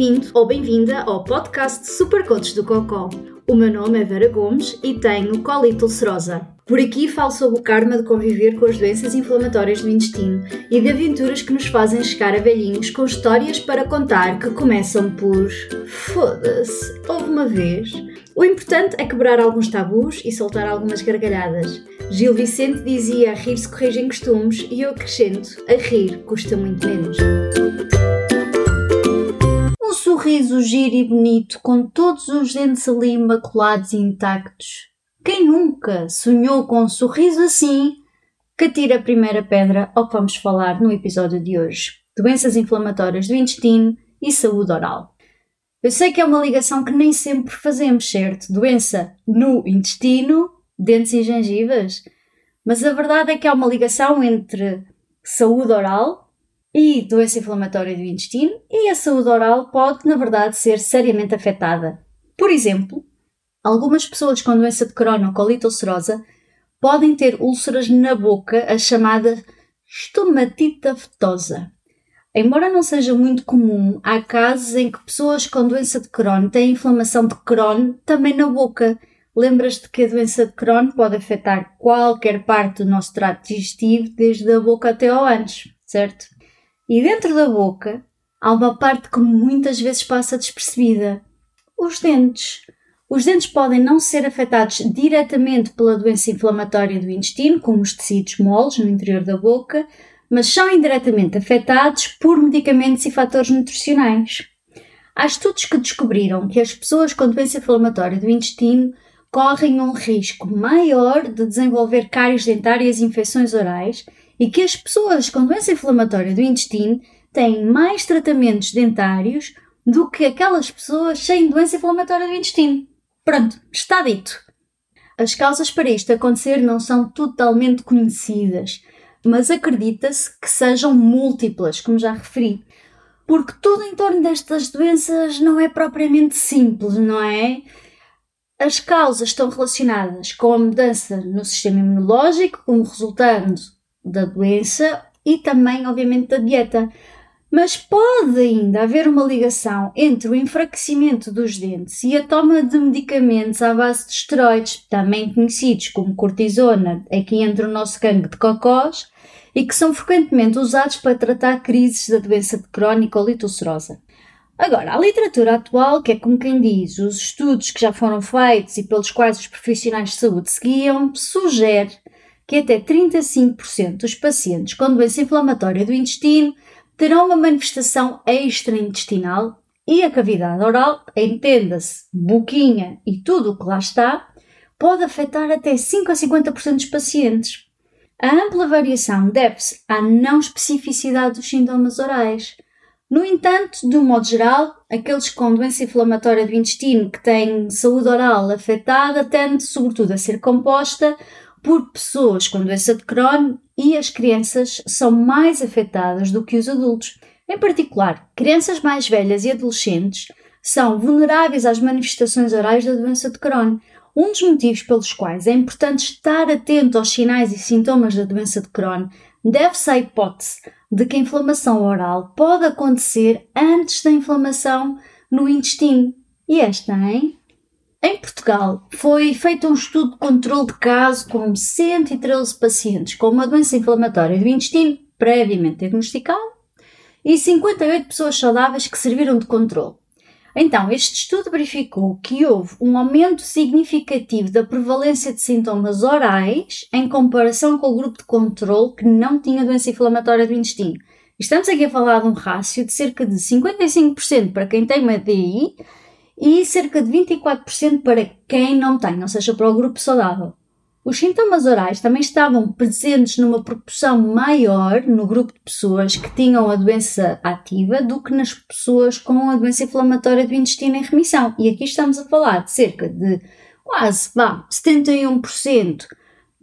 Bem-vindo ou bem-vinda ao podcast Supercoach do Cocó. O meu nome é Vera Gomes e tenho colite ulcerosa. Por aqui falo sobre o karma de conviver com as doenças inflamatórias do intestino e de aventuras que nos fazem chegar a velhinhos com histórias para contar que começam por foda-se, houve uma vez. O importante é quebrar alguns tabus e soltar algumas gargalhadas. Gil Vicente dizia a rir se corrigem costumes e eu acrescento, a rir custa muito menos sorriso giro e bonito, com todos os dentes ali imaculados e intactos. Quem nunca sonhou com um sorriso assim? Que tira a primeira pedra ao que vamos falar no episódio de hoje: doenças inflamatórias do intestino e saúde oral. Eu sei que é uma ligação que nem sempre fazemos, certo? Doença no intestino, dentes e gengivas. Mas a verdade é que há uma ligação entre saúde oral e doença inflamatória do intestino e a saúde oral pode, na verdade, ser seriamente afetada. Por exemplo, algumas pessoas com doença de Crohn ou colite ulcerosa podem ter úlceras na boca, a chamada estomatite aftosa. Embora não seja muito comum, há casos em que pessoas com doença de Crohn têm inflamação de Crohn também na boca. Lembras-te que a doença de Crohn pode afetar qualquer parte do nosso trato digestivo, desde a boca até ao ânus, certo? E dentro da boca há uma parte que muitas vezes passa despercebida: os dentes. Os dentes podem não ser afetados diretamente pela doença inflamatória do intestino, como os tecidos moles no interior da boca, mas são indiretamente afetados por medicamentos e fatores nutricionais. Há estudos que descobriram que as pessoas com doença inflamatória do intestino correm um risco maior de desenvolver cáries dentárias e infecções orais e que as pessoas com doença inflamatória do intestino têm mais tratamentos dentários do que aquelas pessoas sem doença inflamatória do intestino. Pronto, está dito. As causas para isto acontecer não são totalmente conhecidas, mas acredita-se que sejam múltiplas, como já referi. Porque tudo em torno destas doenças não é propriamente simples, não é? As causas estão relacionadas com a mudança no sistema imunológico, como resultando da doença e também, obviamente, da dieta. Mas pode ainda haver uma ligação entre o enfraquecimento dos dentes e a toma de medicamentos à base de esteroides, também conhecidos como cortisona, aqui entre o nosso gangue de cocós, e que são frequentemente usados para tratar crises da doença de crónica ou ulcerosa. Agora, a literatura atual, que é como quem diz, os estudos que já foram feitos e pelos quais os profissionais de saúde seguiam, sugere que até 35% dos pacientes com doença inflamatória do intestino terão uma manifestação extraintestinal e a cavidade oral, entenda-se, boquinha e tudo o que lá está, pode afetar até 5 a 50% dos pacientes. A ampla variação deve-se à não especificidade dos sintomas orais. No entanto, de um modo geral, aqueles com doença inflamatória do intestino que têm saúde oral afetada tendem, sobretudo, a ser composta por pessoas com doença de Crohn e as crianças são mais afetadas do que os adultos. Em particular, crianças mais velhas e adolescentes são vulneráveis às manifestações orais da doença de Crohn. Um dos motivos pelos quais é importante estar atento aos sinais e sintomas da doença de Crohn deve-se à hipótese de que a inflamação oral pode acontecer antes da inflamação no intestino. E esta, hein? Em Portugal, foi feito um estudo de controle de caso com 113 pacientes com uma doença inflamatória do intestino previamente diagnosticada e 58 pessoas saudáveis que serviram de controle. Então, este estudo verificou que houve um aumento significativo da prevalência de sintomas orais em comparação com o grupo de controle que não tinha doença inflamatória do intestino. Estamos aqui a falar de um rácio de cerca de 55% para quem tem uma DI e cerca de 24% para quem não tem, ou seja, para o grupo saudável. Os sintomas orais também estavam presentes numa proporção maior no grupo de pessoas que tinham a doença ativa do que nas pessoas com a doença inflamatória do intestino em remissão. E aqui estamos a falar de cerca de quase vá, 71%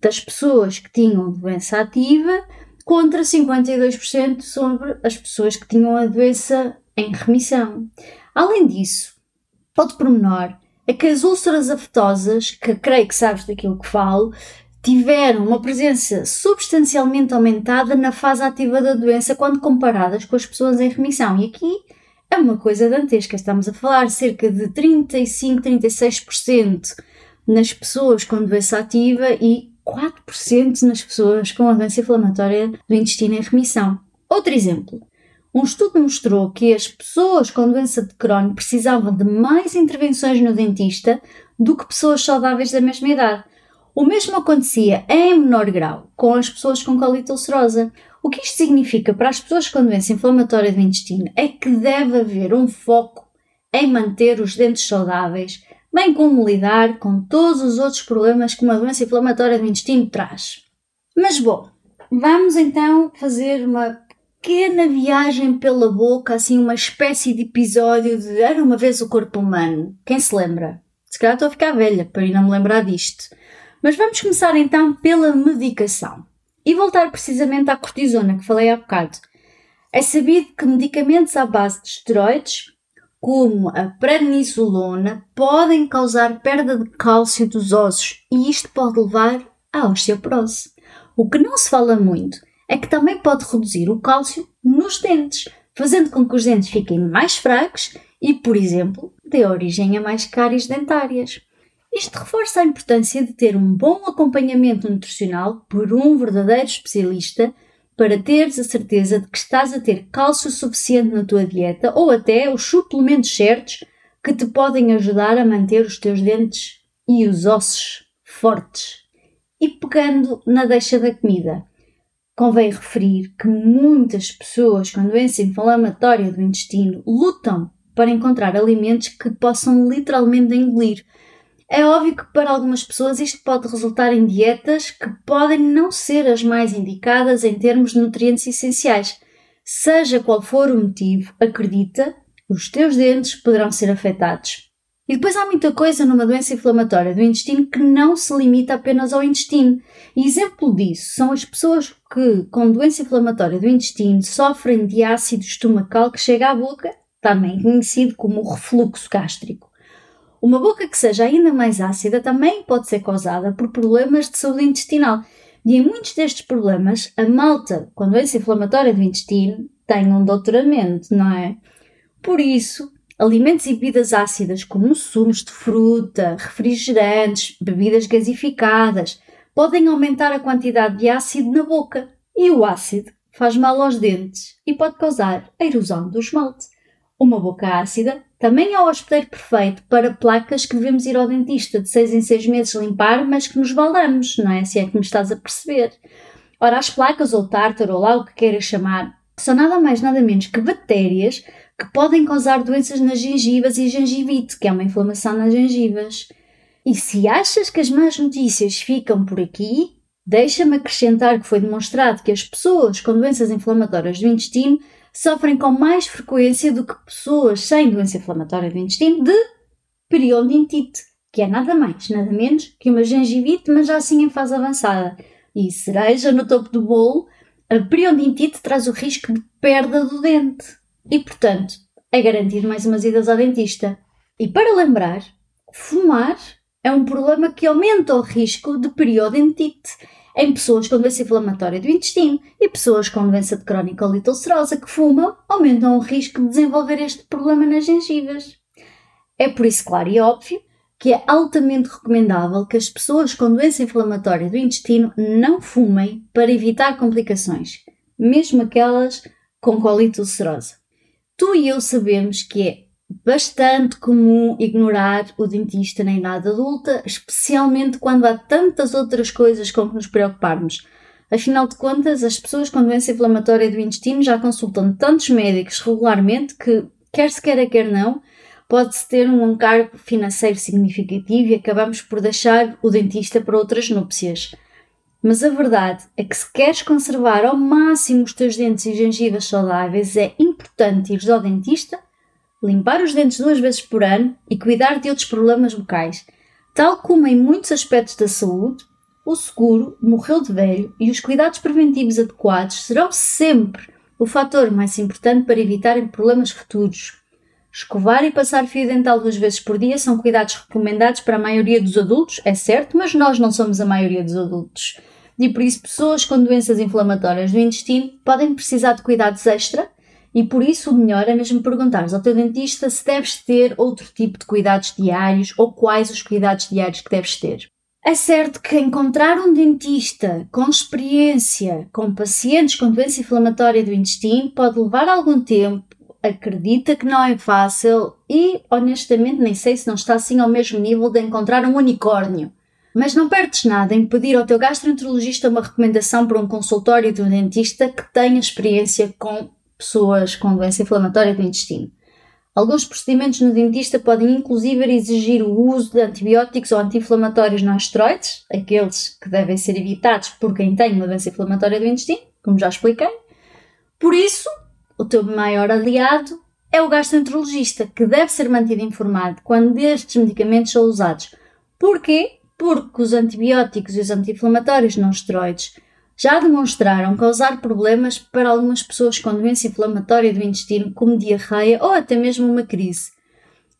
das pessoas que tinham doença ativa contra 52% sobre as pessoas que tinham a doença em remissão. Além disso, Outro pormenor é que as úlceras afetosas, que creio que sabes daquilo que falo, tiveram uma presença substancialmente aumentada na fase ativa da doença quando comparadas com as pessoas em remissão. E aqui é uma coisa dantesca. Estamos a falar cerca de 35, 36% nas pessoas com doença ativa e 4% nas pessoas com a doença inflamatória do intestino em remissão. Outro exemplo. Um estudo mostrou que as pessoas com doença de Crohn precisavam de mais intervenções no dentista do que pessoas saudáveis da mesma idade. O mesmo acontecia em menor grau com as pessoas com colite ulcerosa. O que isto significa para as pessoas com doença inflamatória do intestino é que deve haver um foco em manter os dentes saudáveis, bem como lidar com todos os outros problemas que uma doença inflamatória do intestino traz. Mas bom, vamos então fazer uma pequena viagem pela boca, assim uma espécie de episódio de Era uma vez o corpo humano. Quem se lembra? Se calhar estou a ficar velha para não me lembrar disto. Mas vamos começar então pela medicação. E voltar precisamente à cortisona que falei há bocado. É sabido que medicamentos à base de esteroides, como a prednisolona, podem causar perda de cálcio dos ossos e isto pode levar à osteoporose. O que não se fala muito é que também pode reduzir o cálcio nos dentes, fazendo com que os dentes fiquem mais fracos e, por exemplo, dê origem a mais cáries dentárias. Isto reforça a importância de ter um bom acompanhamento nutricional por um verdadeiro especialista para teres a certeza de que estás a ter cálcio suficiente na tua dieta ou até os suplementos certos que te podem ajudar a manter os teus dentes e os ossos fortes. E pegando na deixa da comida, Convém referir que muitas pessoas com doença inflamatória do intestino lutam para encontrar alimentos que possam literalmente engolir. É óbvio que para algumas pessoas isto pode resultar em dietas que podem não ser as mais indicadas em termos de nutrientes essenciais. Seja qual for o motivo, acredita, os teus dentes poderão ser afetados. E depois há muita coisa numa doença inflamatória do intestino que não se limita apenas ao intestino. E exemplo disso são as pessoas que, com doença inflamatória do intestino, sofrem de ácido estomacal que chega à boca, também conhecido como refluxo gástrico. Uma boca que seja ainda mais ácida também pode ser causada por problemas de saúde intestinal. E em muitos destes problemas, a malta com doença inflamatória do intestino tem um doutoramento, não é? Por isso, Alimentos e bebidas ácidas, como sumos de fruta, refrigerantes, bebidas gasificadas, podem aumentar a quantidade de ácido na boca. E o ácido faz mal aos dentes e pode causar a erosão do esmalte. Uma boca ácida também é o hospedeiro perfeito para placas que devemos ir ao dentista de seis em seis meses limpar, mas que nos baldamos, não é? Se é que me estás a perceber. Ora, as placas ou tártaro ou lá o que queiras chamar, são nada mais nada menos que bactérias que podem causar doenças nas gengivas e gengivite, que é uma inflamação nas gengivas. E se achas que as más notícias ficam por aqui, deixa-me acrescentar que foi demonstrado que as pessoas com doenças inflamatórias do intestino sofrem com mais frequência do que pessoas sem doença inflamatória do intestino de periodontite, que é nada mais, nada menos que uma gengivite, mas já assim em fase avançada. E cereja no topo do bolo, a periodontite traz o risco de perda do dente e, portanto, é garantido mais umas idas ao dentista. E para lembrar, fumar é um problema que aumenta o risco de periodontite em pessoas com doença inflamatória do intestino e pessoas com doença de crónica ulcerosa que fumam aumentam o risco de desenvolver este problema nas gengivas. É por isso claro e óbvio que é altamente recomendável que as pessoas com doença inflamatória do intestino não fumem para evitar complicações, mesmo aquelas com colite ulcerosa. Tu e eu sabemos que é bastante comum ignorar o dentista na idade adulta, especialmente quando há tantas outras coisas com que nos preocuparmos. Afinal de contas, as pessoas com doença inflamatória do intestino já consultam tantos médicos regularmente que, quer se queira, quer não, pode-se ter um encargo financeiro significativo e acabamos por deixar o dentista para outras núpcias. Mas a verdade é que se queres conservar ao máximo os teus dentes e gengivas saudáveis, é importante ir ao dentista, limpar os dentes duas vezes por ano e cuidar de outros problemas bucais. Tal como em muitos aspectos da saúde, o seguro, morreu de velho e os cuidados preventivos adequados serão sempre o fator mais importante para evitarem problemas futuros. Escovar e passar fio dental duas vezes por dia são cuidados recomendados para a maioria dos adultos, é certo, mas nós não somos a maioria dos adultos e por isso pessoas com doenças inflamatórias do intestino podem precisar de cuidados extra E por isso o melhor é mesmo perguntares ao teu dentista se deves ter outro tipo de cuidados diários ou quais os cuidados diários que deves ter. É certo que encontrar um dentista com experiência com pacientes com doença inflamatória do intestino pode levar algum tempo, acredita que não é fácil e, honestamente, nem sei se não está assim ao mesmo nível de encontrar um unicórnio. Mas não perdes nada em pedir ao teu gastroenterologista uma recomendação para um consultório de um dentista que tenha experiência com pessoas com doença inflamatória do intestino. Alguns procedimentos no dentista podem inclusive exigir o uso de antibióticos ou anti-inflamatórios não esteroides, aqueles que devem ser evitados por quem tem uma doença inflamatória do intestino, como já expliquei. Por isso, o teu maior aliado é o gastroenterologista, que deve ser mantido informado quando estes medicamentos são usados. Porquê? Porque os antibióticos e os anti-inflamatórios não esteroides já demonstraram causar problemas para algumas pessoas com doença inflamatória do intestino, como diarreia ou até mesmo uma crise.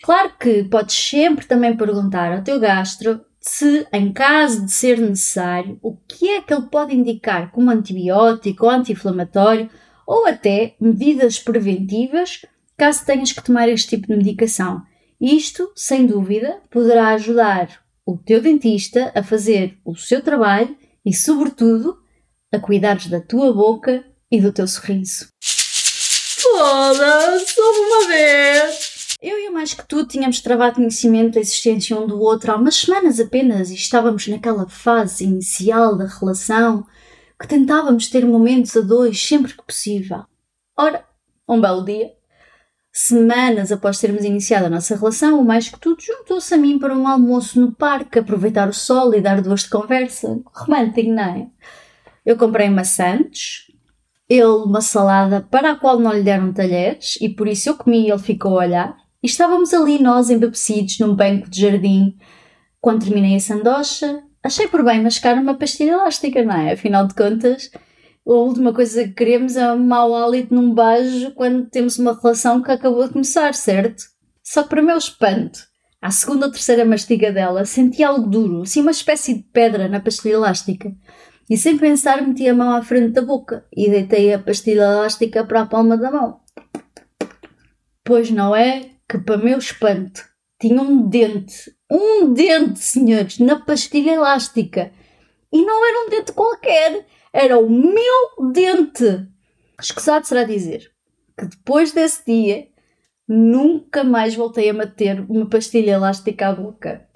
Claro que podes sempre também perguntar ao teu gastro se, em caso de ser necessário, o que é que ele pode indicar como antibiótico ou anti-inflamatório ou até medidas preventivas caso tenhas que tomar este tipo de medicação. Isto, sem dúvida, poderá ajudar o teu dentista a fazer o seu trabalho e, sobretudo, a cuidares da tua boca e do teu sorriso. Foda-se, uma vez! Eu e o mais que tu tínhamos travado conhecimento da existência um do outro há umas semanas apenas e estávamos naquela fase inicial da relação que tentávamos ter momentos a dois sempre que possível. Ora, um belo dia, semanas após termos iniciado a nossa relação, o mais que tudo juntou-se a mim para um almoço no parque, aproveitar o sol e dar duas de conversa. Romântico, não é? Eu comprei maçãs, ele uma salada para a qual não lhe deram talheres e por isso eu comi e ele ficou a olhar. E estávamos ali nós embebecidos num banco de jardim. Quando terminei a sandocha, achei por bem mascar uma pastilha elástica, não é? Afinal de contas, a última coisa que queremos é um mau hálito num beijo quando temos uma relação que acabou de começar, certo? Só que para meu espanto, à segunda ou terceira mastiga dela, senti algo duro, assim uma espécie de pedra na pastilha elástica. E sem pensar meti a mão à frente da boca e deitei a pastilha elástica para a palma da mão. Pois não é que, para meu espanto, tinha um dente, um dente, senhores, na pastilha elástica. E não era um dente qualquer, era o meu dente. Escusado será dizer que depois desse dia nunca mais voltei a meter uma pastilha elástica à boca.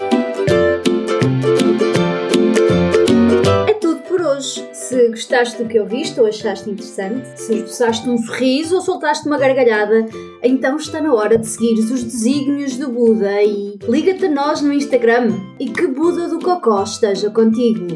hoje. Se gostaste do que ouviste ou achaste interessante, se esboçaste um sorriso ou soltaste uma gargalhada, então está na hora de seguires os desígnios do Buda e liga-te a nós no Instagram e que Buda do Cocó esteja contigo.